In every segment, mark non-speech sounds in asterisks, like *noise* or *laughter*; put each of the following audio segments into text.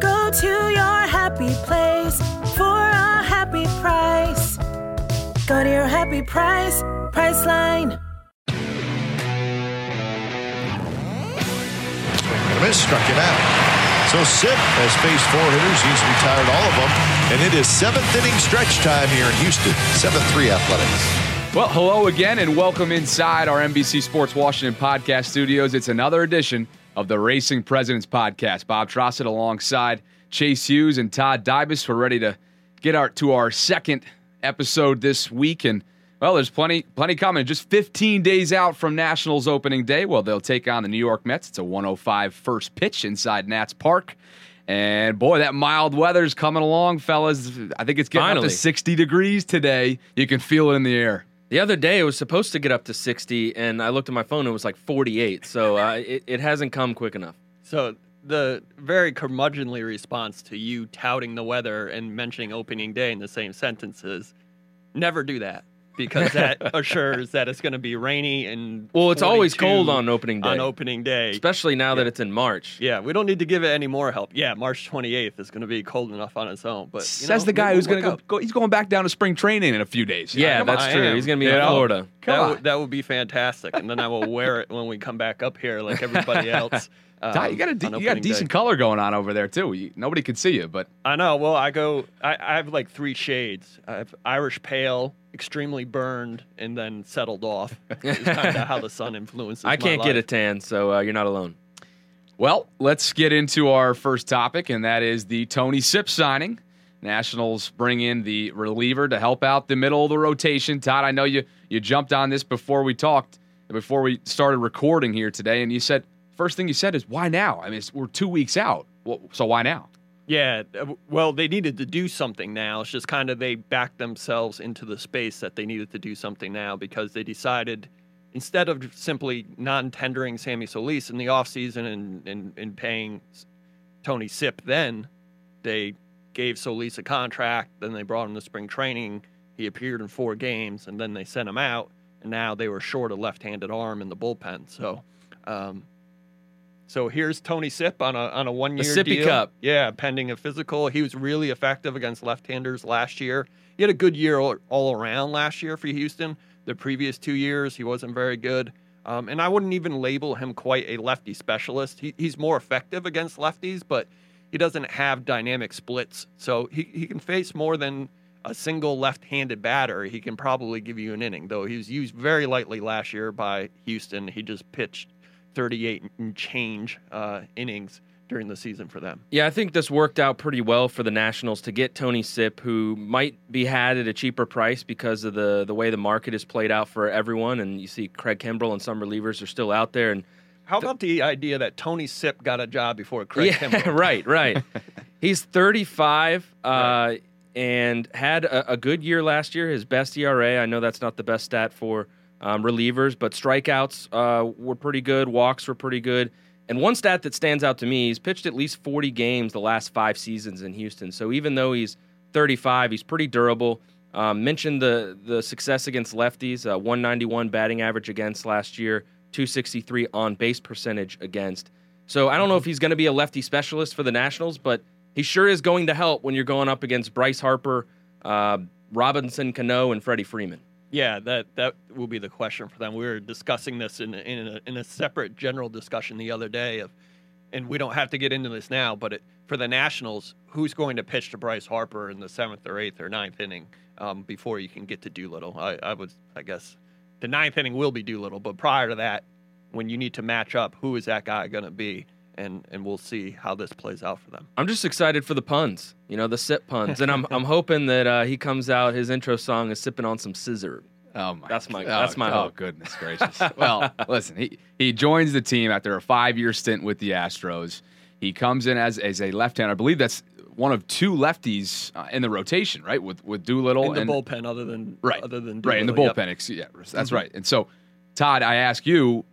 Go to your happy place for a happy price. Go to your happy price, Priceline. Swing and a miss, struck him out. So Sipp has faced four hitters. He's retired all of them. And it is seventh inning stretch time here in Houston. 7-3 Athletics. Well, hello again and welcome inside our NBC Sports Washington podcast studios. It's another edition of the Racing Presidents podcast. Bob Trossett alongside Chase Hughes and Todd Dybas. We're ready to get our to our second episode this week and well, there's plenty plenty coming. Just 15 days out from Nationals opening day. Well, they'll take on the New York Mets. It's a 105 first pitch inside Nats Park. And boy, that mild weather's coming along, fellas. I think it's getting Finally. up to 60 degrees today. You can feel it in the air. The other day, it was supposed to get up to 60, and I looked at my phone, it was like 48. So uh, *laughs* it, it hasn't come quick enough. So the very curmudgeonly response to you touting the weather and mentioning opening day in the same sentences never do that because that *laughs* assures that it's going to be rainy and well, it's always cold on opening day. On opening day, especially now yeah. that it's in March. Yeah, we don't need to give it any more help. Yeah, March 28th is going to be cold enough on its own. But says know, the guy who's going to go, He's going back down to spring training in a few days. Yeah, that's on. true. He's going to be in Florida. That, w- that would be fantastic, and then I will wear it when we come back up here, like everybody *laughs* else. Um, you got a de- you got decent day. color going on over there too. You, nobody can see you, but I know. Well, I go. I, I have like three shades. I have Irish pale, extremely burned, and then settled off. *laughs* It's kind of how the sun influences. I can't get a tan, so uh, you're not alone. Well, let's get into our first topic, and that is the Tony Sipp signing. Nationals bring in the reliever to help out the middle of the rotation. Todd, I know you you jumped on this before we talked, before we started recording here today, and you said first thing you said is, why now? I mean, we're two weeks out. Well, so why now? Yeah, uh, well, they needed to do something now. It's just kind of they backed themselves into the space that they needed to do something now because they decided instead of simply non tendering Sammy Solis in the offseason and, and, and paying Tony Sipp then, they gave Solis a contract. Then they brought him to spring training. He appeared in four games, and then they sent him out. And now they were short a left handed arm in the bullpen. So, um, so here's Tony Sipp on a on a one year deal. Cup. Yeah, pending a physical. He was really effective against left-handers last year. He had a good year all, all around last year for Houston. The previous two years, he wasn't very good. Um, and I wouldn't even label him quite a lefty specialist. He, he's more effective against lefties, but he doesn't have dynamic splits. So he, he can face more than a single left handed batter. He can probably give you an inning, though he was used very lightly last year by Houston. He just pitched 38 and change uh, innings during the season for them. Yeah, I think this worked out pretty well for the Nationals to get Tony Sipp, who might be had at a cheaper price because of the the way the market is played out for everyone. And you see Craig Kimbrel and some relievers are still out there. And how about the idea that Tony Sipp got a job before Craig yeah, Kimbrel? *laughs* right, right. *laughs* He's 35 uh, right. and had a, a good year last year. His best ERA. I know that's not the best stat for um, relievers, but strikeouts uh, were pretty good, walks were pretty good. And one stat that stands out to me, he's pitched at least 40 games the last five seasons in Houston. So even though he's 35, he's pretty durable. Um, mentioned the the success against lefties, uh, 191 batting average against last year, 263 on base percentage against. So I don't know if he's going to be a lefty specialist for the Nationals, but he sure is going to help when you're going up against Bryce Harper, uh, Robinson Cano, and Freddie Freeman. Yeah, that that will be the question for them. We were discussing this in in a, in a separate general discussion the other day of and we don't have to get into this now, but it, for the Nationals, who's going to pitch to Bryce Harper in the seventh or eighth or ninth inning um, before you can get to Doolittle? I, I would, I guess, the ninth inning will be Doolittle, but prior to that, when you need to match up, who is that guy going to be? And and we'll see how this plays out for them. I'm just excited for the puns, you know, the sip puns, and I'm *laughs* I'm hoping that uh, he comes out. His intro song is sipping on some scissor. Oh my! That's my- oh, that's my Oh hope. goodness *laughs* gracious! well, listen, he he joins the team after a five year stint with the Astros. He comes in as as a left hander. I believe that's one of two lefties uh, in the rotation, right? With with Doolittle In the and bullpen, other than right, other than right in the bullpen. yep. ex- Yeah, that's right. And so, Todd, I ask you,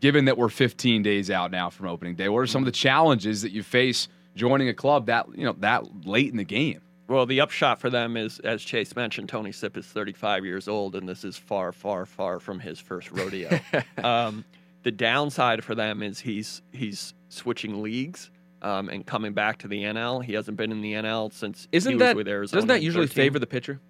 given that we're 15 days out now from opening day, what are some of the challenges that you face joining a club that you know that late in the game? Well, the upshot for them is, as Chase mentioned, Tony Sipp is 35 years old, and this is far, far, far from his first rodeo. *laughs* um, the downside for them is he's he's switching leagues um, and coming back to the NL. He hasn't been in the NL since Isn't he was that with Arizona. doesn't that usually 13. favor the pitcher?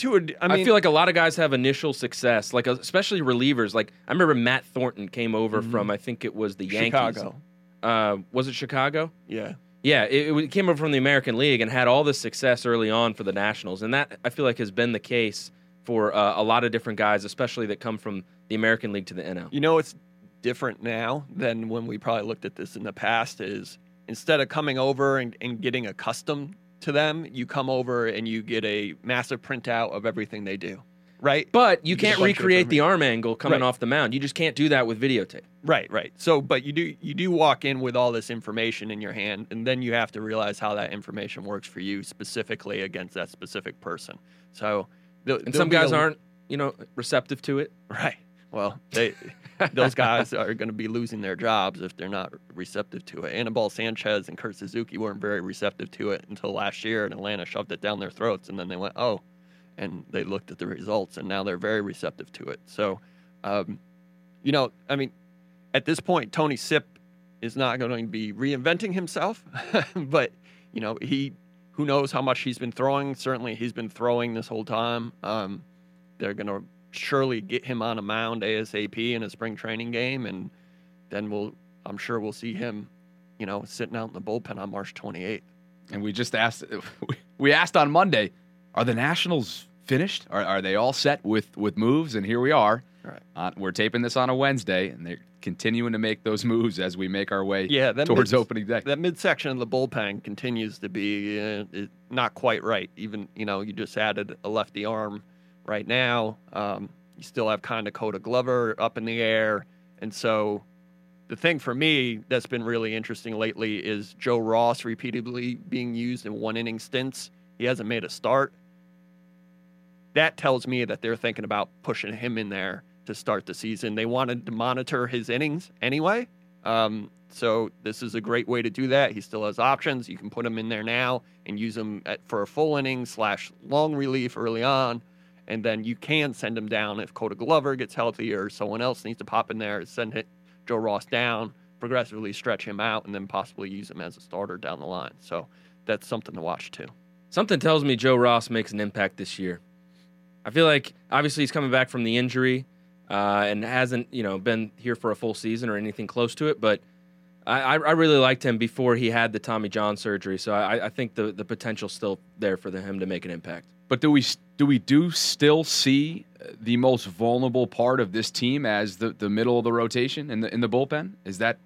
To a I I, mean, feel like a lot of guys have initial success, like uh, especially relievers. Like I remember Matt Thornton came over from I think it was the Yankees. Mm-hmm. Chicago. Uh, was it Chicago? Yeah. Yeah, it, it came over from the American League and had all this success early on for the Nationals, and that I feel like has been the case for uh, a lot of different guys, especially that come from the American League to the NL. You know it's different now than when we probably looked at this in the past is instead of coming over and, and getting accustomed to them, you come over and you get a massive printout of everything they do. Right? But you a can't recreate the arm angle coming Right. off the mound. You just can't do that with videotape. Right, right. So, but you do you do walk in with all this information in your hand, and then you have to realize how that information works for you specifically against that specific person. So, th- And some guys a- aren't, you know, receptive to it. right. Well, they those guys are going to be losing their jobs if they're not receptive to it. Anibal Sanchez and Kurt Suzuki weren't very receptive to it until last year, and Atlanta shoved it down their throats, and then they went, "Oh," and they looked at the results, and now they're very receptive to it. So, um, you know, I mean, at this point, Tony Sipp is not going to be reinventing himself, *laughs* but you know, he who knows how much he's been throwing. Certainly, he's been throwing this whole time. Um, they're going to surely get him on a mound ASAP in a spring training game, and then we'll, I'm sure we'll see him, you know, sitting out in the bullpen on March 28th. And we just asked, *laughs* we asked on Monday, are the Nationals finished? Are, are they all set with with moves? And here we are. Right. Uh, we're taping this on a Wednesday, and they're continuing to make those moves as we make our way Yeah, that towards mid- opening day. That midsection of the bullpen continues to be uh, not quite right. Even you know, you just added a lefty arm right now. Um, you still have kind of Koda Glover up in the air, and so the thing for me that's been really interesting lately is Joe Ross repeatedly being used in one inning stints. He hasn't made a start. That tells me that they're thinking about pushing him in there to start the season. They wanted to monitor his innings anyway. Um, so this is a great way to do that. He still has options. You can put him in there now and use him at, for a full inning slash long relief early on, and then you can send him down if Koda Glover gets healthy or someone else needs to pop in there. Send it, Joe Ross down, progressively stretch him out, and then possibly use him as a starter down the line. So that's something to watch too. Something tells me Joe Ross makes an impact this year. I feel like obviously he's coming back from the injury uh, and hasn't you know been here for a full season or anything close to it, but I, I really liked him before he had the Tommy John surgery, so I, I think the the potential's still there for the, him to make an impact. But do we do we do still see uh, the most vulnerable part of this team as the, the middle of the rotation in the in the bullpen? Is that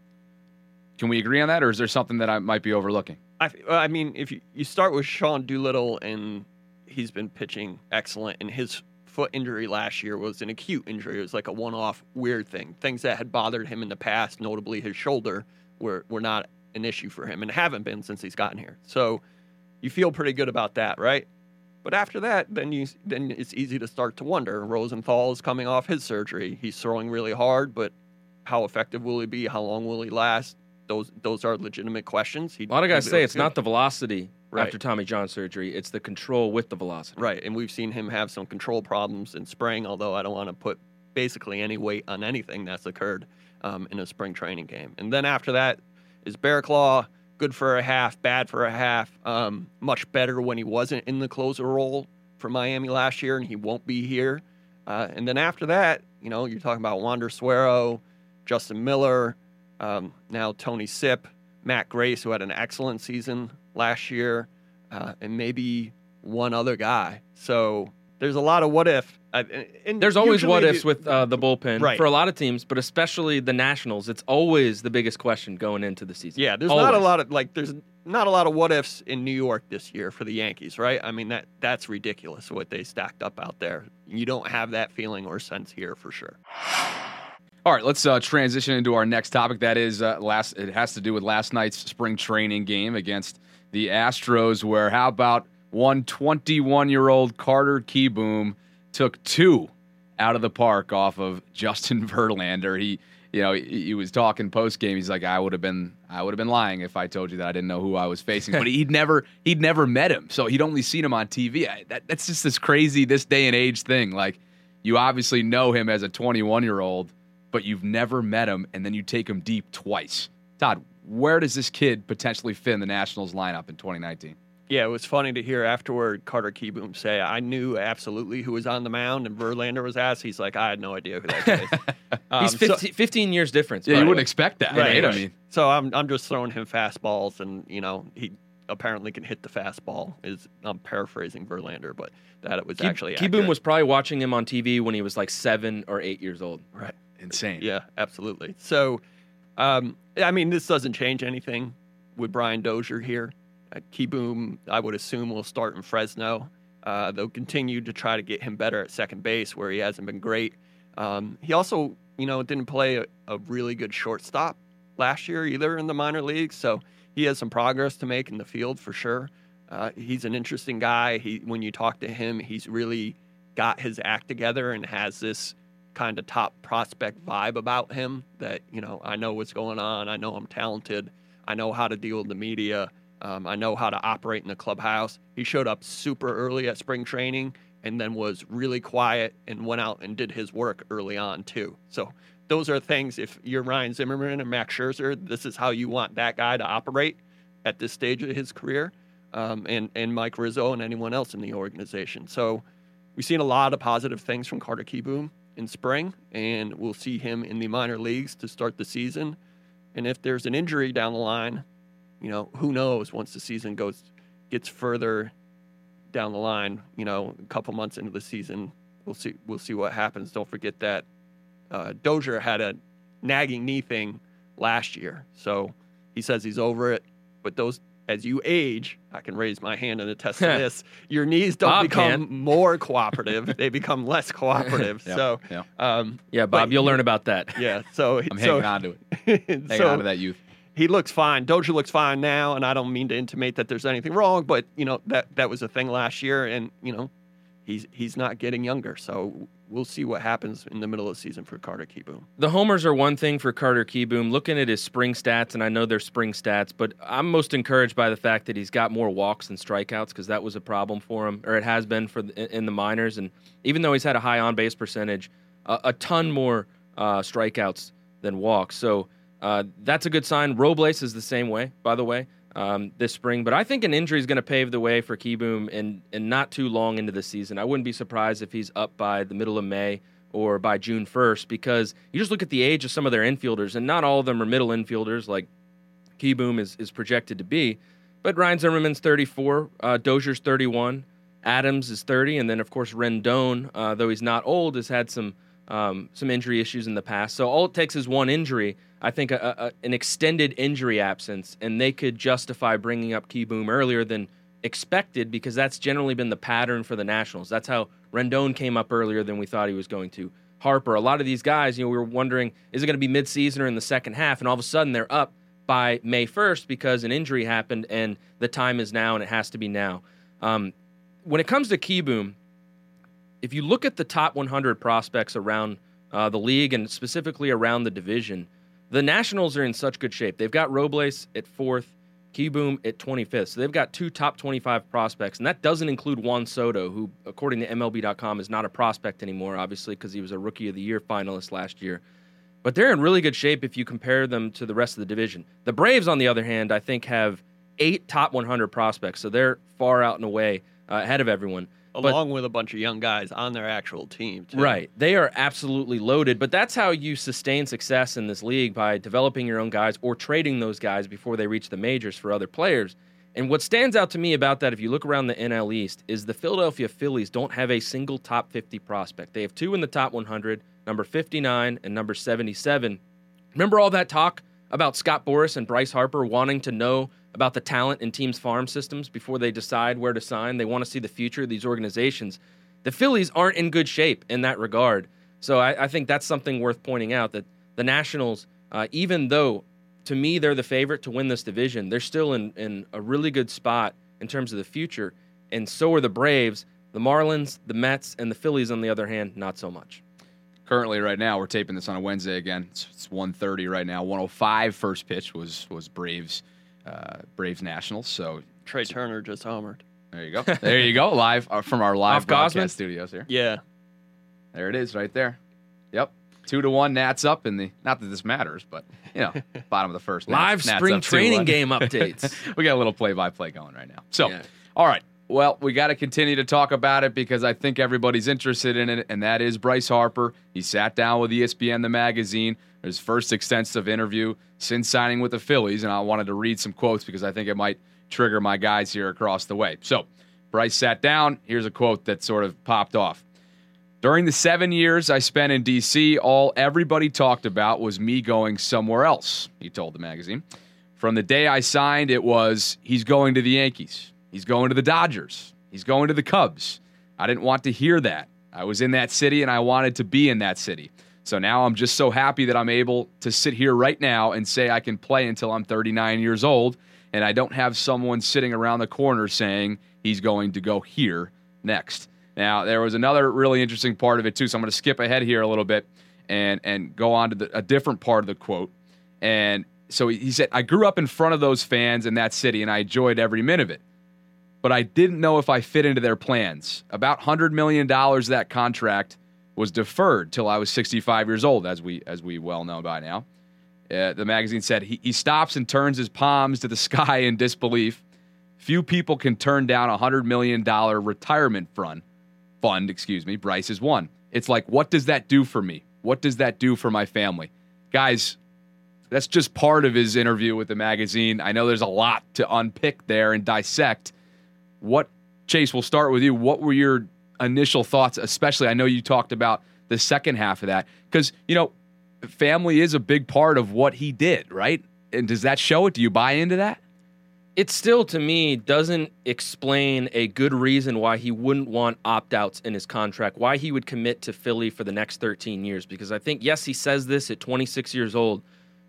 can we agree on that, or is there something that I might be overlooking? I, I mean, if you, you start with Sean Doolittle, and he's been pitching excellent, and his foot injury last year was an acute injury. It was like a one-off weird thing. Things that had bothered him in the past, notably his shoulder, were were not an issue for him, and haven't been since he's gotten here. So you feel pretty good about that, right? But after that, then you then it's easy to start to wonder. Rosenthal is coming off his surgery. He's throwing really hard, but how effective will he be? How long will he last? Those those are legitimate questions. He, A lot of guys say it's good. not the velocity Right. after Tommy John surgery; it's the control with the velocity. right, and we've seen him have some control problems in spring. Although I don't want to put basically any weight on anything that's occurred um, in a spring training game. And then after that is Barraclough, good for a half, bad for a half. Um, much better when he wasn't in the closer role for Miami last year, and he won't be here. Uh, and then after that, you know, you're talking about Wander Suero, Justin Miller, Um, now Tony Sipp, Matt Grace, who had an excellent season last year, uh, and maybe one other guy. So there's a lot of what if. Uh, and There's always what the- ifs with uh, the bullpen Right. for a lot of teams, but especially the Nationals. It's always the biggest question going into the season. Yeah, there's not a lot of like there's not a lot of what ifs in New York this year for the Yankees, right? I mean that that's ridiculous what they stacked up out there. You don't have that feeling or sense here for sure. All right, let's uh, transition into our next topic. That is uh, last. It has to do with last night's spring training game against the Astros. Where how about one 21 year old Carter Kieboom took two out of the park off of Justin *laughs* Verlander. He, you know, he, he was talking post game. He's like, I would have been, I would have been lying if I told you that I didn't know who I was facing. but *laughs* he'd never, he'd never met him, so he'd only seen him on TV. I, that, that's just this crazy, this day and age thing. Like, you obviously know him as a 21 year old, but you've never met him, and then you take him deep twice. Todd, where does this kid potentially fit in the Nationals lineup in 2019? Yeah, it was funny to hear afterward Carter Kieboom say, "I knew absolutely who was on the mound," and Verlander was asked. He's like, "I had no idea who that guy is." *laughs* Um, He's so- 15, 15 years difference. Yeah, by you wouldn't expect that, Right, right? right. I mean, so I'm I'm just throwing him fastballs, and you know he apparently can hit the fastball. Is I'm paraphrasing Verlander, but that it was Key- actually Kieboom accurate. was probably watching him on TV when he was like seven or eight years old. right. insane. Yeah, absolutely. So, um, I mean, this doesn't change anything with Brian Dozier here. Uh, Kieboom, I would assume, will start in Fresno. Uh, they'll continue to try to get him better at second base, where he hasn't been great. Um, he also, you know, didn't play a, a really good shortstop last year either in the minor leagues. So he has some progress to make in the field for sure. Uh, he's an interesting guy. He, when you talk to him, he's really got his act together and has this kind of top prospect vibe about him that you know I know what's going on. I know I'm talented. I know how to deal with the media. Um, I know how to operate in the clubhouse. He showed up super early at spring training and then was really quiet and went out and did his work early on too. So those are things. If you're Ryan Zimmerman and Max Scherzer, this is how you want that guy to operate at this stage of his career. Um, and and Mike Rizzo and anyone else in the organization. So we've seen a lot of positive things from Carter Kieboom in spring, and we'll see him in the minor leagues to start the season. And if there's an injury down the line, you know, who knows once the season goes gets further down the line, you know, a couple months into the season, we'll see we'll see what happens. Don't forget that uh, Dozier had a nagging knee thing last year, so he says he's over it. But those, as you age, I can raise my hand and attest to *laughs* this. Your knees don't Bob become can. more cooperative; they become less *laughs* cooperative. Yeah, so, yeah. um, Yeah, Bob, But- you'll learn about that. yeah. So I'm so, hanging on to it. *laughs* Hanging so on to that youth. He looks fine. Dozier looks fine now, and I don't mean to intimate that there's anything wrong, but you know that that was a thing last year, and you know he's he's not getting younger. So we'll see what happens in the middle of the season for Carter Kieboom. The homers are one thing for Carter Kieboom. Looking at his spring stats, and I know they're spring stats, but I'm most encouraged by the fact that he's got more walks than strikeouts because that was a problem for him, or it has been for the, in the minors. And even though he's had a high on base percentage, a, a ton more uh, strikeouts than walks. So uh, that's a good sign. Robles is the same way, by the way, um, this spring. But I think an injury is going to pave the way for Kieboom and and not too long into the season. I wouldn't be surprised if he's up by the middle of May or by June 1st because you just look at the age of some of their infielders, and not all of them are middle infielders like Kieboom is, is projected to be. But Ryan Zimmerman's 34, uh, Dozier's 31, Adams is 30, and then of course Rendon, uh, though he's not old, has had some um, some injury issues in the past. So all it takes is one injury. I think a, a, an extended injury absence, and they could justify bringing up Kieboom earlier than expected because that's generally been the pattern for the Nationals. That's how Rendon came up earlier than we thought he was going to. Harper, a lot of these guys, you know, we were wondering is it going to be midseason or in the second half, and all of a sudden they're up by May 1st because an injury happened and the time is now and it has to be now. Um, when it comes to Kieboom, if you look at the top 100 prospects around uh, the league and specifically around the division, the Nationals are in such good shape. They've got Robles at fourth, Kieboom at 25th. So they've got two top 25 prospects, and that doesn't include Juan Soto, who, according to MLB.com, is not a prospect anymore, obviously, because he was a Rookie of the Year finalist last year. But they're in really good shape if you compare them to the rest of the division. The Braves, on the other hand, I think have eight top 100 prospects, so they're far out and away uh, ahead of everyone. Along with a bunch of young guys on their actual team. Too. Right. They are absolutely loaded, but that's how you sustain success in this league by developing your own guys or trading those guys before they reach the majors for other players. And what stands out to me about that, if you look around the NL East, is the Philadelphia Phillies don't have a single top 50 prospect. They have two in the top 100, number 59 and number 77. Remember all that talk about Scott Boras and Bryce Harper wanting to know about the talent in teams' farm systems before they decide where to sign. They want to see the future of these organizations. The Phillies aren't in good shape in that regard. So I, I think that's something worth pointing out that the Nationals, uh, even though to me they're the favorite to win this division, they're still in, in a really good spot in terms of the future. And so are the Braves, the Marlins, the Mets, and the Phillies, on the other hand, not so much currently right now we're taping this on a wednesday again. It's, it's 1.30 right now. 105 first pitch was was braves uh, braves nationals so. Trea Turner just homered. there you go. There you go. Live uh, from our live Off broadcast Gausman? studios here. Yeah. there it is right there. Yep. Two to one nats up in the not that this matters but you know *laughs* bottom of the first Nats- Live Nats spring up training game updates. *laughs* we got a little play-by-play going right now. So Yeah. all right well, we got to continue to talk about it because I think everybody's interested in it, and that is Bryce Harper. He sat down with ESPN, the magazine, his first extensive interview since signing with the Phillies, and I wanted to read some quotes because I think it might trigger my guys here across the way. So, Bryce sat down. Here's a quote that sort of popped off. During the seven years I spent in D.C., all everybody talked about was me going somewhere else, he told the magazine. From the day I signed, it was he's going to the Yankees. He's going to the Dodgers. He's going to the Cubs. I didn't want to hear that. I was in that city and I wanted to be in that city. So now I'm just so happy that I'm able to sit here right now and say I can play until I'm 39 years old and I don't have someone sitting around the corner saying he's going to go here next. Now, there was another really interesting part of it too, so I'm going to skip ahead here a little bit and and go on to the, a different part of the quote. And so he said, "I grew up in front of those fans in that city and I enjoyed every minute of it." But I didn't know if I fit into their plans. About $100 million of that contract was deferred till I was 65 years old, as we as we well know by now. Uh, the magazine said he, he stops and turns his palms to the *laughs* sky in disbelief. Few people can turn down a $100 million retirement fund. Fund, excuse me. Bryce is one. It's like, what does that do for me? What does that do for my family? Guys, that's just part of his interview with the magazine. I know there's a lot to unpick there and dissect what Chase, we'll start with you. What were your initial thoughts, especially I know you talked about the second half of that because you know family is a big part of what he did, right? And does that show it? Do you buy into that? it still to me doesn't explain a good reason why he wouldn't want opt-outs in his contract why he would commit to philly for the next 13 years because i think yes he says this at 26 years old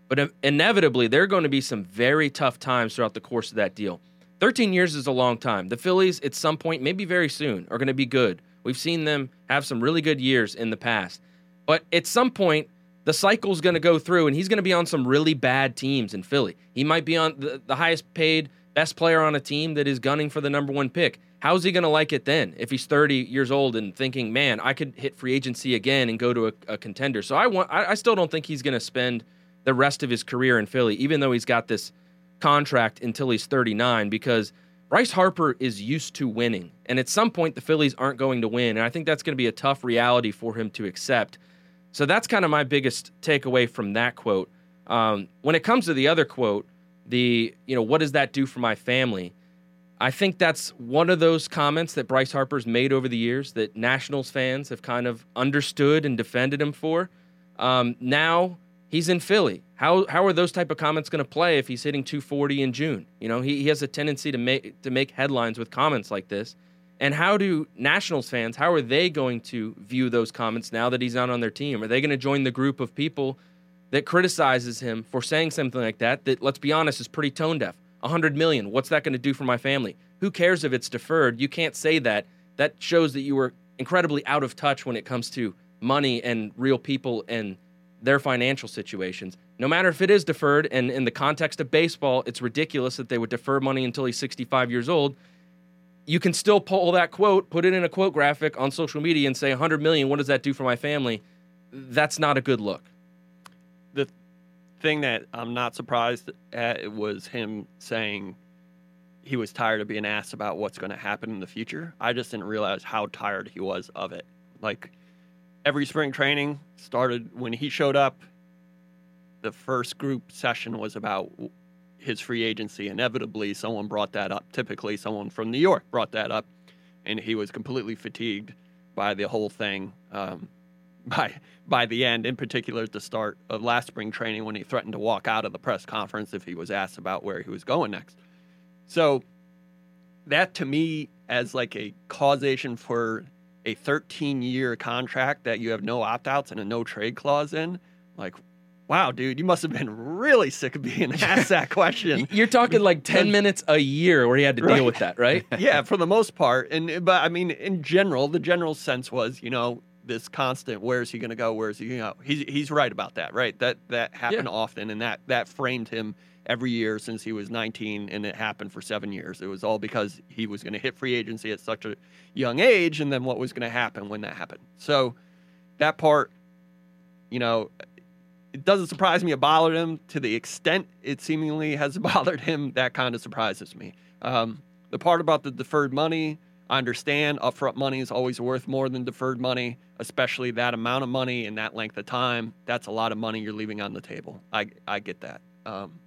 but uh, inevitably there are going to be some very tough times throughout the course of that deal 13 years is a long time the phillies at some point maybe very soon are going to be good we've seen them have some really good years in the past but at some point the cycle's going to go through and he's going to be on some really bad teams in Philly. He might be on the, the highest paid best player on a team that is gunning for the number 1 pick. How's he going to like it then if he's 30 years old and thinking, "Man, I could hit free agency again and go to a, a contender." So I want I, I still don't think he's going to spend the rest of his career in Philly even though he's got this contract until he's 39 because Bryce Harper is used to winning. And at some point the Phillies aren't going to win, and I think that's going to be a tough reality for him to accept. So that's kind of my biggest takeaway from that quote. Um, when it comes to the other quote, the you know what does that do for my family? I think that's one of those comments that Bryce Harper's made over the years that Nationals fans have kind of understood and defended him for. Um, now he's in Philly. How how are those type of comments going to play if he's hitting 240 in June? You know he, he has a tendency to make to make headlines with comments like this. And how do Nationals fans, how are they going to view those comments now that he's not on their team? Are they going to join the group of people that criticizes him for saying something like that that let's be honest is pretty tone deaf? 100 million, what's that going to do for my family? Who cares if it's deferred? You can't say that. That shows that you were incredibly out of touch when it comes to money and real people and their financial situations. No matter if it is deferred and in the context of baseball, it's ridiculous that they would defer money until he's 65 years old you can still pull that quote, put it in a quote graphic on social media and say 100 million, what does that do for my family? That's not a good look. The thing that I'm not surprised at was him saying he was tired of being asked about what's going to happen in the future. I just didn't realize how tired he was of it. Like every spring training started when he showed up. The first group session was about his free agency. Inevitably, someone brought that up. Typically, someone from New York brought that up, and he was completely fatigued by the whole thing. Um, *laughs* by by the end, in particular at the start of last spring training, when he threatened to walk out of the press conference if he was asked about where he was going next. So, that to me, as like a causation for a 13 year contract that you have no opt outs and a no trade clause in, like wow, dude, you must have been really sick of being *laughs* asked that question. You're talking like 10 minutes a year where he had to Right. deal with that, right? *laughs* yeah, for the most part. And but I mean, in general, the general sense was, you know, this constant. Where is he going to go? Where is he going to go? He's he's right about that, right? That that happened Yeah. often, and that that framed him every year since he was 19, and it happened for seven years. It was all because he was going to hit free agency at such a young age, and then what was going to happen when that happened. So that part, you know. It doesn't surprise me it bothered him to the extent it seemingly has *laughs* bothered him. That kind of surprises me. Um, the part about the deferred money, I understand upfront money is always worth more than deferred money, especially that amount of money in that length of time. That's a lot of money you're leaving on the table. I, I get that. Um,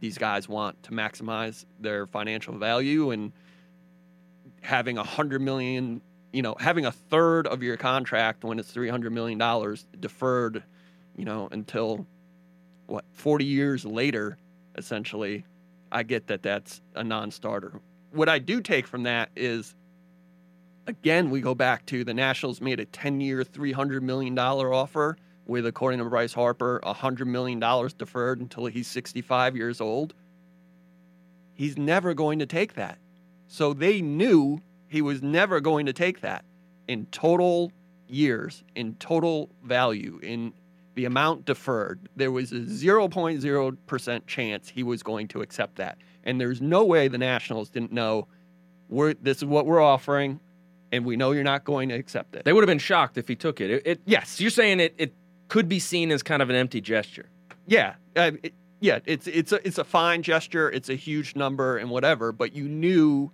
these guys want to maximize their financial value and having a hundred million, you know, having a third of your contract when it's three hundred million dollars deferred, you know, until what forty years later, essentially. I get that that's a non-starter. What I do take from that is, again, we go back to the Nationals made a ten-year, three hundred million dollar offer with, according to Bryce Harper, hundred million dollars deferred until he's sixty-five years old. He's never going to take that. So they knew he was never going to take that in total years, in total value, in the amount deferred. There was a 0.0% chance he was going to accept that. And there's no way the Nationals didn't know we're, this is what we're offering, and we know you're not going to accept it. They would have been shocked if he took it. it, it Yes. You're saying it, it could be seen as kind of an empty gesture. Yeah, uh, it, yeah, it's it's a it's a fine gesture. It's a huge number and whatever, but you knew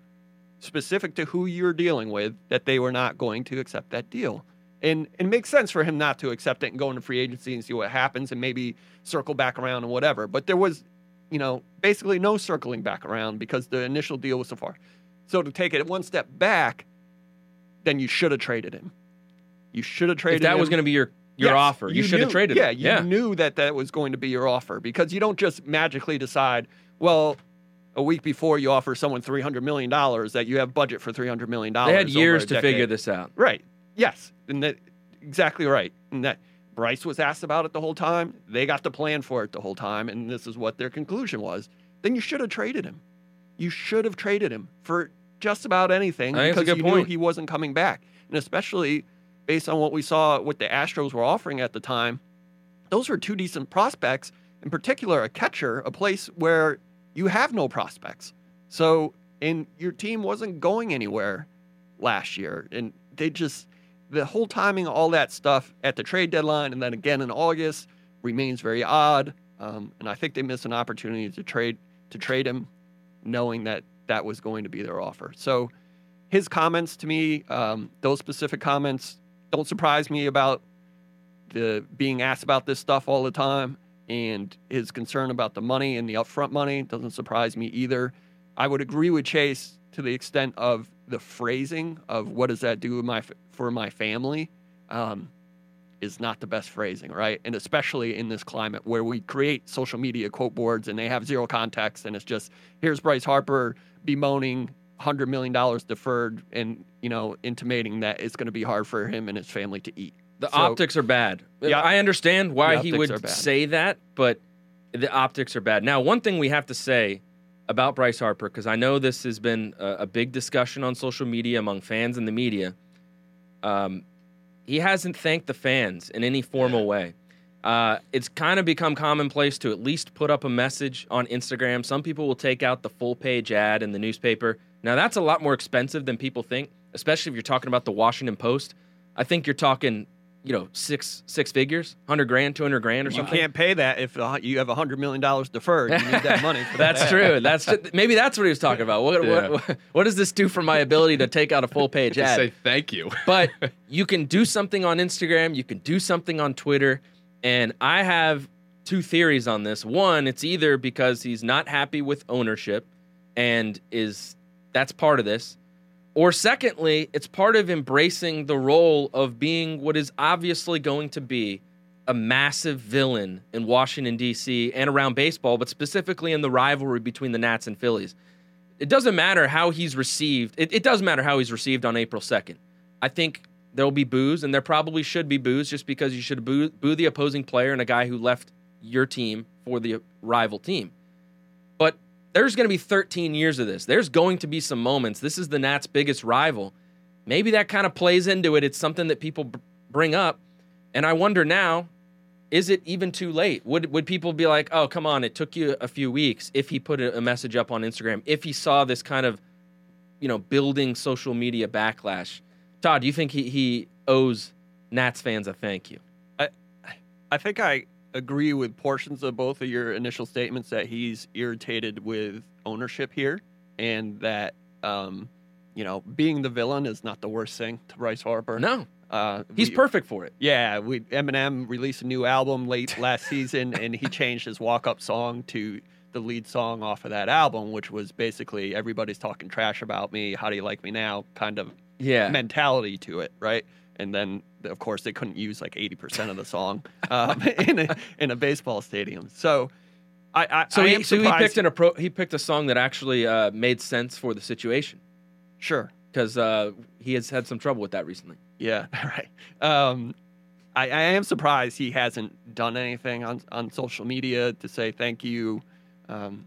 specific to who you're dealing with that they were not going to accept that deal. And it makes sense for him not to accept it and go into free agency and see what happens and maybe circle back around and whatever. But there was, you know, basically no circling back around because the initial deal was so far. So to take it one step back, then you should have traded him. You should have traded If that him. was going to be your your Yes, offer, you, should have traded Yeah, you knew that that was going to be your offer because you don't just magically decide, well, a week before you offer someone three hundred million dollars that you have budget for three hundred million dollars. They had years to figure this out. Right. Yes, and that exactly right. And that Bryce was asked about it the whole time. They got the plan for it the whole time, and this is what their conclusion was. Then you should have traded him. You should have traded him for just about anything I think that's a because you knew he wasn't coming back, and especially based on what we saw, what the Astros were offering at the time. Those were two decent prospects. In particular, a catcher, a place where you have no prospects. So, and your team wasn't going anywhere last year, and they just the whole timing, all that stuff at the trade deadline, and then again in August remains very odd. Um, and I think they missed an opportunity to trade to trade him, knowing that that was going to be their offer. So, his comments to me, um, those specific comments, don't surprise me about the being asked about this stuff all the time, and his concern about the money and the upfront money doesn't surprise me either. I would agree with Chase to the extent of the phrasing of what does that do my for my family um, is not the best phrasing, right? And especially in this climate where we create social media quote boards and they have zero context, and it's just here's Bryce Harper bemoaning hundred million dollars deferred and you know intimating that it's going to be hard for him and his family to eat. The So- optics are bad. Yeah. I understand why he would say that, but the optics are bad. Now, one thing we have to say about Bryce Harper, because I know this has been a, a big discussion on social media among fans and the media, um, he hasn't thanked the fans in any formal way. Uh, it's kind of become commonplace to at least put up a message on Instagram. Some people will take out the full page ad in the newspaper. Now, that's a lot more expensive than people think, especially if you're talking about the Washington Post. I think you're talking you know, six six figures, hundred grand, two hundred grand, or You something. You can't pay that if uh, you have hundred million dollars deferred. You need that money. For *laughs* That's that. true. That's ju- maybe that's what he was talking about. What, Yeah. what, what does this do for my ability to take out a full page *laughs* Just ad? say thank you. but *laughs* you can do something on Instagram, you can do something on Twitter, and I have two theories on this. One, it's either because he's not happy with ownership and is that's part of this. Or secondly, it's part of embracing the role of being what is obviously going to be a massive villain in Washington D.C. and around baseball, but specifically in the rivalry between the Nats and Phillies. It doesn't matter how he's received. It, it does matter how he's received on April 2nd. I think there'll be boos, and there probably should be boos just because you should boo, boo the opposing player and a guy who left your team for the rival team. But there's going to be 13 years of this. There's going to be some moments. This is the Nats' biggest rival. Maybe that kind of plays into it. It's something that people b- bring up. And I wonder now, is it even too late? Would would people be like, "Oh, come on, it took you a few weeks" if he put a, message up on Instagram, if he saw this kind of, you know, building social media backlash? Todd, do you think he, he owes Nats fans a thank you? I I think I agree with portions of both of your initial statements that he's irritated with ownership here, and that um, you know being the villain is not the worst thing to Bryce Harper. No, uh, he's we- perfect for it. Yeah, we Eminem released a new album late *laughs* last season, and he changed his walk-up song to the lead song off of that album, which was basically "Everybody's talking trash about me. How do you like me now?" kind of Yeah, mentality to it, right? And then, of course, they couldn't use like eighty percent of the song um, *laughs* in a in a baseball stadium. So, I, I So I he so he picked an appro- he picked a song that actually uh, made sense for the situation sure, because uh, he has had some trouble with that recently. yeah, *laughs* right. Um, I, I am surprised he hasn't done anything on on social media to say thank you um,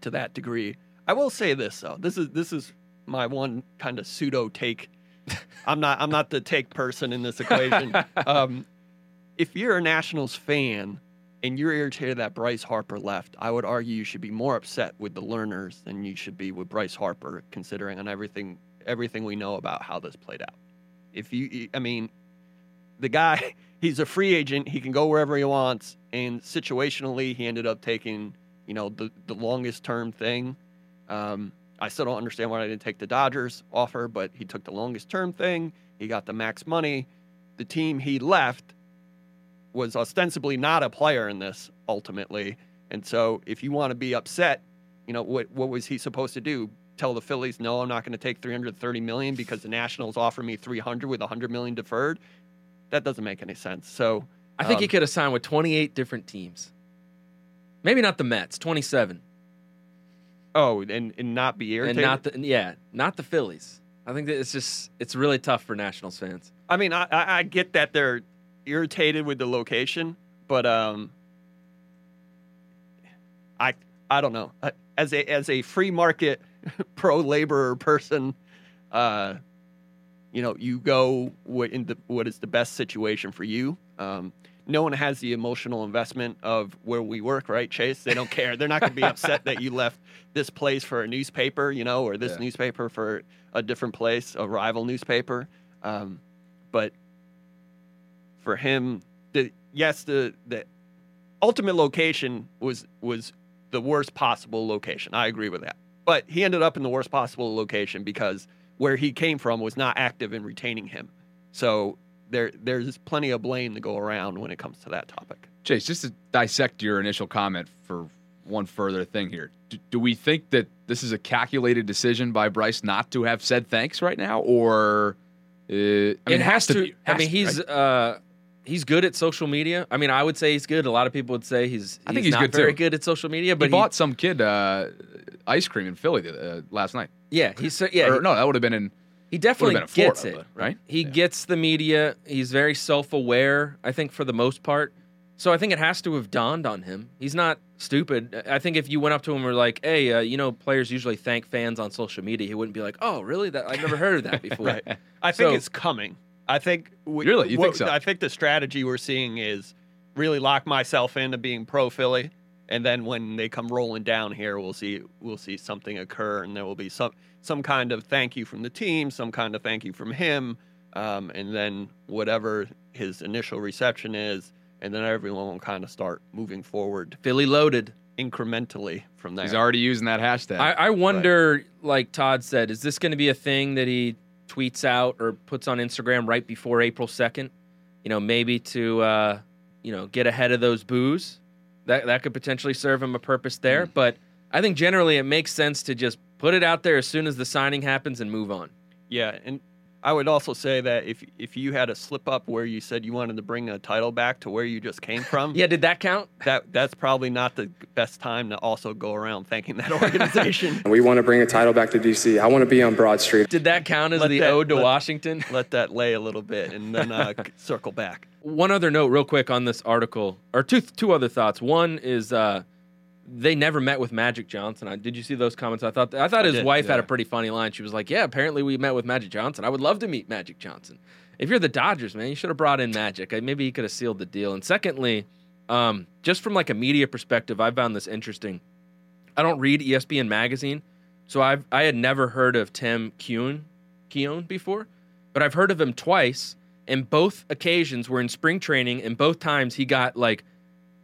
to that degree. I will say this though. This is this is my one kind of pseudo take. I'm not I'm not the take person in this equation. *laughs* um, if you're a Nationals fan and you're irritated that Bryce Harper left, I would argue you should be more upset with the Lerners than you should be with Bryce Harper, considering on everything everything we know about how this played out. If you, I mean, the guy, *laughs* he's a free agent. He can go wherever he wants, and situationally, he ended up taking, you know, the the longest term thing. Um, I still don't understand why I didn't take the Dodgers offer, but he took the longest term thing. He got the max money. The team he left was ostensibly not a player in this ultimately. And so if you want to be upset, you know, what what was he supposed to do? Tell the Phillies, no, I'm not going to take 330 million because the Nationals offer me 300 with 100 million deferred. That doesn't make any sense. So I think he um, could have signed with 28 different teams. Maybe not the Mets, 27, Oh, and, and not be and irritated. not the yeah, not the Phillies. I think that it's just it's really tough for Nationals fans. I mean, I, I I get that they're irritated with the location, but um, I I don't know. As a as a free market *laughs* pro laborer person, uh, you know, you go what in the what is the best situation for you. Um, no one has the emotional investment of where we work, right, Chase? They don't care. They're not going to be upset that you left this place for a newspaper, you know, or this Yeah. newspaper for a different place, a rival newspaper. Um, but for him, the yes, the the ultimate location was was the worst possible location. I agree with that. But he ended up in the worst possible location because where he came from was not active in retaining him. So there there's plenty of blame to go around when it comes to that topic. Chase, just to dissect your initial comment for one further thing here. Do, do we think that this is a calculated decision by Bryce not to have said thanks right now, or uh, I mean, it has to. be- I mean, to he's right? uh, he's good at social media. I mean, I would say he's good. A lot of people would say he's. I think he's not good, very too. good at social media. he But he bought some kid uh, ice cream in Philly uh, last night. yeah, he's so- yeah. or, he- no, that would have been in. He definitely been in Florida, gets it, but- right? He Yeah. gets the media. He's very self-aware. I think for the most part. So I think it has to have dawned on him. He's not stupid. I think if you went up to him and were like, "Hey, uh, you know, players usually thank fans on social media," he wouldn't be like, "Oh, really? That I've never heard of that *laughs* before." Right. I think So- it's coming. I think we, Really? You think so? I think the strategy we're seeing is really lock myself into being pro Philly, and then when they come rolling down here, we'll see we'll see something occur, and there will be some some kind of thank you from the team, some kind of thank you from him, um, and then whatever his initial reception is, and then everyone will kind of start moving forward Philly loaded. incrementally from there. He's already using that hashtag. I, I wonder, like Todd said, is this going to be a thing that he tweets out or puts on Instagram right before April second? You know, maybe to uh, you know get ahead of those boos. That that could potentially serve him a purpose there. Mm. But I think generally it makes sense to just put it out there as soon as the signing happens and move on. Yeah, and I would also say that if if you had a slip up where you said you wanted to bring a title back to where you just came from, *laughs* Yeah, did that count? that that's probably not the best time to also go around thanking that *laughs* organization. We want to bring a title back to DC. I want to be on Broad Street. Did that count as Let the that- ode to let- Washington? Let that lay a little bit and then uh, *laughs* circle back. One other note, real quick, on this article, or two two other thoughts. One is uh, they never met with Magic Johnson. I, did you see those comments? I thought I thought I his did, wife had a pretty funny line. She was like, "Yeah, apparently we met with Magic Johnson. I would love to meet Magic Johnson. If you're the Dodgers, man, you should have brought in Magic. Maybe he could have sealed the deal." And secondly, um, just from like a media perspective, I found this interesting. I don't read ESPN magazine, so I've I had never heard of Tim Keown Keown before, but I've heard of him twice, and both occasions were in spring training, and both times he got like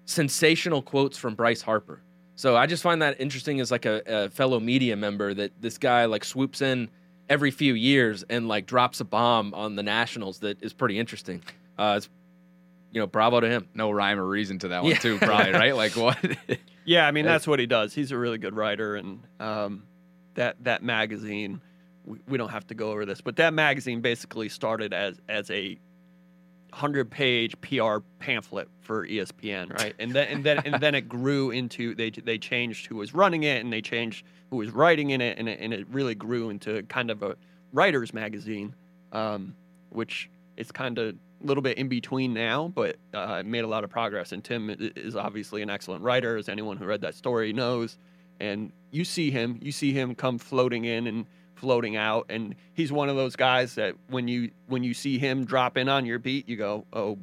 sensational quotes from Bryce Harper. So I just find that interesting as like a, a fellow media member that this guy like swoops in every few years and like drops a bomb on the Nationals that is pretty interesting. Uh, it's, you know, bravo to him. no rhyme or reason to that one Yeah. too, probably right? Like *laughs* what? Yeah, I mean *laughs* that's what he does. He's a really good writer, and um, that that magazine. We, don't have to go over this, but that magazine basically started as as a hundred page PR pamphlet for ESPN, right? And then and then and then it grew into they they changed who was running it, and they changed who was writing in it, and it, and it really grew into kind of a writers magazine, um, which is kind of a little bit in between now, but uh, it made a lot of progress. And Tim is obviously an excellent writer, as anyone who read that story knows. And you see him, you see him come floating in and floating out, and he's one of those guys that when you when you see him drop in on your beat, you go, oh,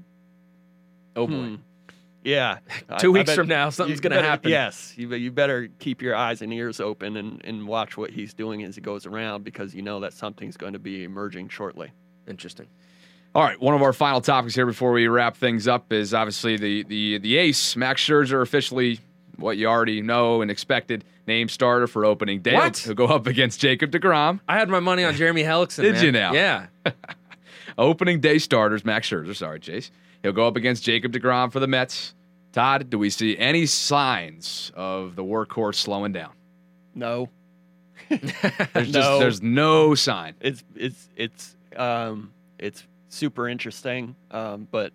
Oh boy. hmm. yeah. *laughs* Two I weeks bet from now, something's gonna better- happen. Yes, you, you better keep your eyes and ears open and, and watch what he's doing as he goes around because you know that something's going to be emerging shortly. Interesting. All right, one of our final topics here before we wrap things up is obviously the the the ace Max Scherzer officially what you already know and expected name starter for opening day. What? He'll go up against Jacob Degrom. I had my money on Jeremy Hellickson. Did man. you now? Yeah. *laughs* Opening day starters Max Scherzer. Sorry, Chase. He'll go up against Jacob Degrom for the Mets. Todd, do we see any signs of the workhorse slowing down? No, *laughs* There's just No. there's no sign. it's it's it's um it's super interesting um but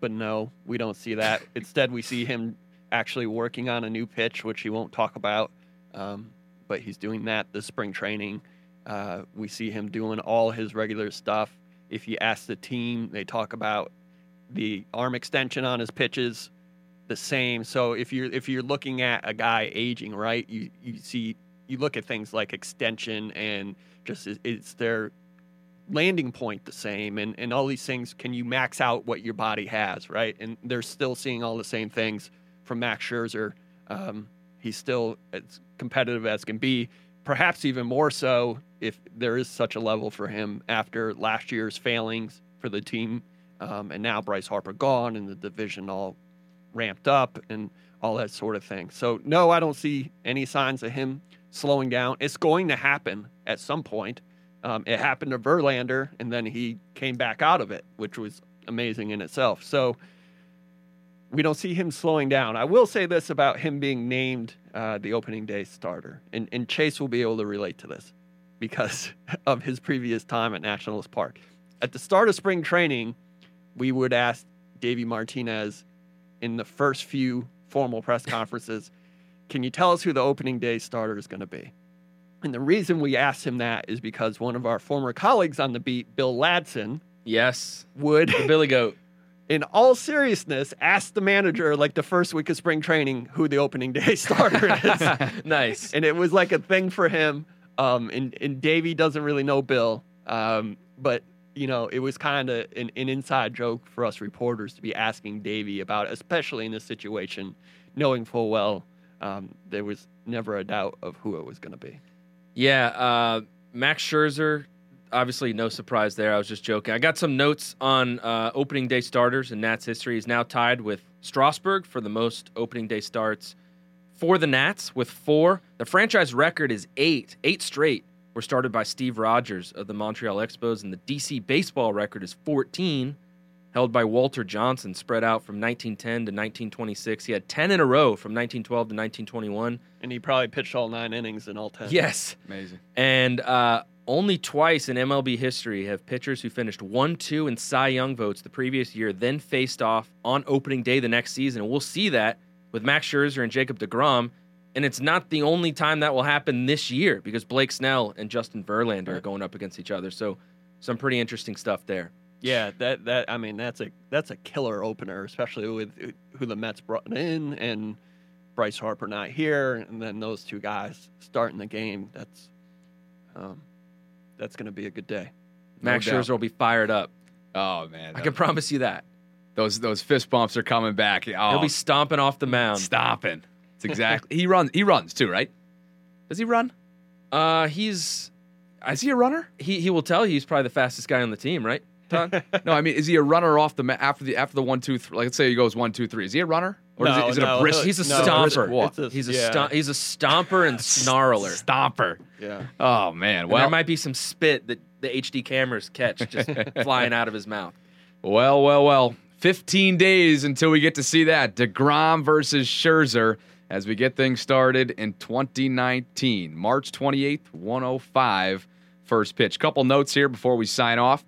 but no we don't see that instead we see him actually working on a new pitch which he won't talk about um but he's doing that this spring training. Uh we see him doing all his regular stuff. If you ask the team they talk about the arm extension on his pitches the same. So if you're if you're looking at a guy aging right you you see you look at things like extension and just is their landing point the same? And, and all these things can you max out what your body has right? And they're still seeing all the same things from max scherzer. Um, he's still as competitive as can be. Perhaps even more so if there is such a level for him after last year's failings for the team um, and now bryce harper gone and the division all ramped up and all that sort of thing. So no i don't see any signs of him slowing down. It's going to happen at some point. Um, it happened to Verlander, and then he came back out of it, which was amazing in itself. So we don't see him slowing down. I will say this about him being named uh, the opening day starter, and, and Chase will be able to relate to this because *laughs* of his previous time at Nationals Park. At the start of spring training, we would ask Davey Martinez in the first few formal press conferences, "Can you tell us who the opening day starter is going to be?" And the reason we asked him that is because one of our former colleagues on the beat, Bill Ladson, Yes. would, The Billy Goat. In all seriousness, ask the manager, like the first week of spring training, who the opening day *laughs* starter is. *laughs* nice. and it was like a thing for him. Um, and, and Davey doesn't really know Bill, um, but you know, it was kind of an, an inside joke for us reporters to be asking Davey about, it, especially in this situation, knowing full well um, there was never a doubt of who it was going to be. Yeah, uh, Max Scherzer. Obviously no surprise there. I was just joking. I got some notes on uh, opening day starters in Nats history. He's now tied with Strasburg for the most opening day starts for the Nats with four. The franchise record is eight. Eight straight were started by Steve Rogers of the Montreal Expos, and the DC baseball record is 14, held by Walter Johnson, spread out from 1910 to 1926. He had 10 in a row from 1912 to 1921. And he probably pitched all nine innings in all 10. Yes. Amazing. And uh, only twice in MLB history have pitchers who finished 1 2 in Cy Young votes the previous year then faced off on opening day the next season. And we'll see that with Max Scherzer and Jacob DeGrom. And it's not the only time that will happen this year because Blake Snell and Justin Verlander are going up against each other. So, some pretty interesting stuff there. Yeah, that that I mean that's a that's a killer opener, especially with who the Mets brought in and Bryce Harper not here, and then those two guys starting the game. That's um, that's going to be a good day. Max doubt. Scherzer will be fired up. Oh man, I can promise you that. those those fist bumps are coming back. Oh, He'll be stomping off the mound. stopping. It's exactly. *laughs* he runs. He runs too, right? Does he run? Uh, he's Is he a runner? he he will tell you he's probably the fastest guy on the team, right? *laughs* No, I mean, is he a runner off the ma- after the after the one two three? Like, let's say he goes one two three. Is he a runner or is, No, it no, a brisk? He's a No, stomper. brisk a- He's a yeah. stomp, he's a stomper and *laughs* snarler. Stomper. Yeah. Oh man. And Well, there might be some spit that the HD cameras catch just *laughs* flying out of his mouth. Well, well, well. 15 days until we get to see that. DeGrom versus Scherzer as we get things started in 2019. March 28th, 105, first pitch. Couple notes here before we sign off.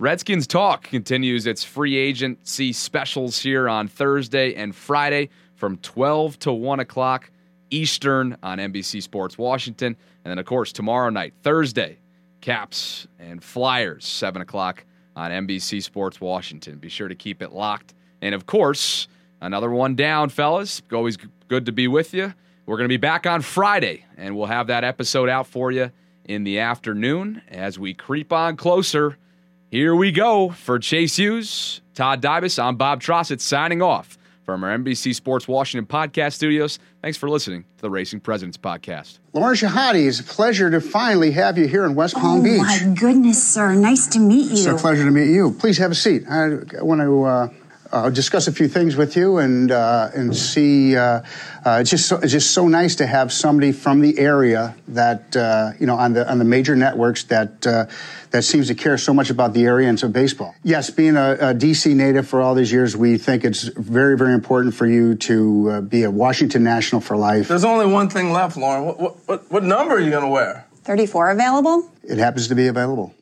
Redskins Talk continues its free agency specials here on Thursday and Friday from 12 to 1 o'clock Eastern on NBC Sports Washington. And then, of course, tomorrow night, Thursday, Caps and Flyers, 7 o'clock on NBC Sports Washington. Be sure to keep it locked. And of course, another one down, fellas. Always good to be with you. We're going to be back on Friday, and we'll have that episode out for you in the afternoon as we creep on closer. Here we go for Chase Hughes, Todd Dybas. I'm Bob Trossett signing off from our NBC Sports Washington podcast studios. Thanks for listening to the Racing Presidents podcast. Lauren Shehadi, it's a pleasure to finally have you here in West Palm oh Beach. Oh, my goodness, sir. Nice to meet you. It's a pleasure to meet you. Please have a seat. I, want to uh, uh, discuss a few things with you and uh, and see. Uh, uh, it's just so, it's just so nice to have somebody from the area that uh, you know on the on the major networks that uh, that seems to care so much about the area and so baseball. Yes, being a, a DC native for all these years, we think it's very very important for you to uh, be a Washington national for life. There's only one thing left, Lauren. What, what, what, what number are you going to wear? 34 available? It happens to be available.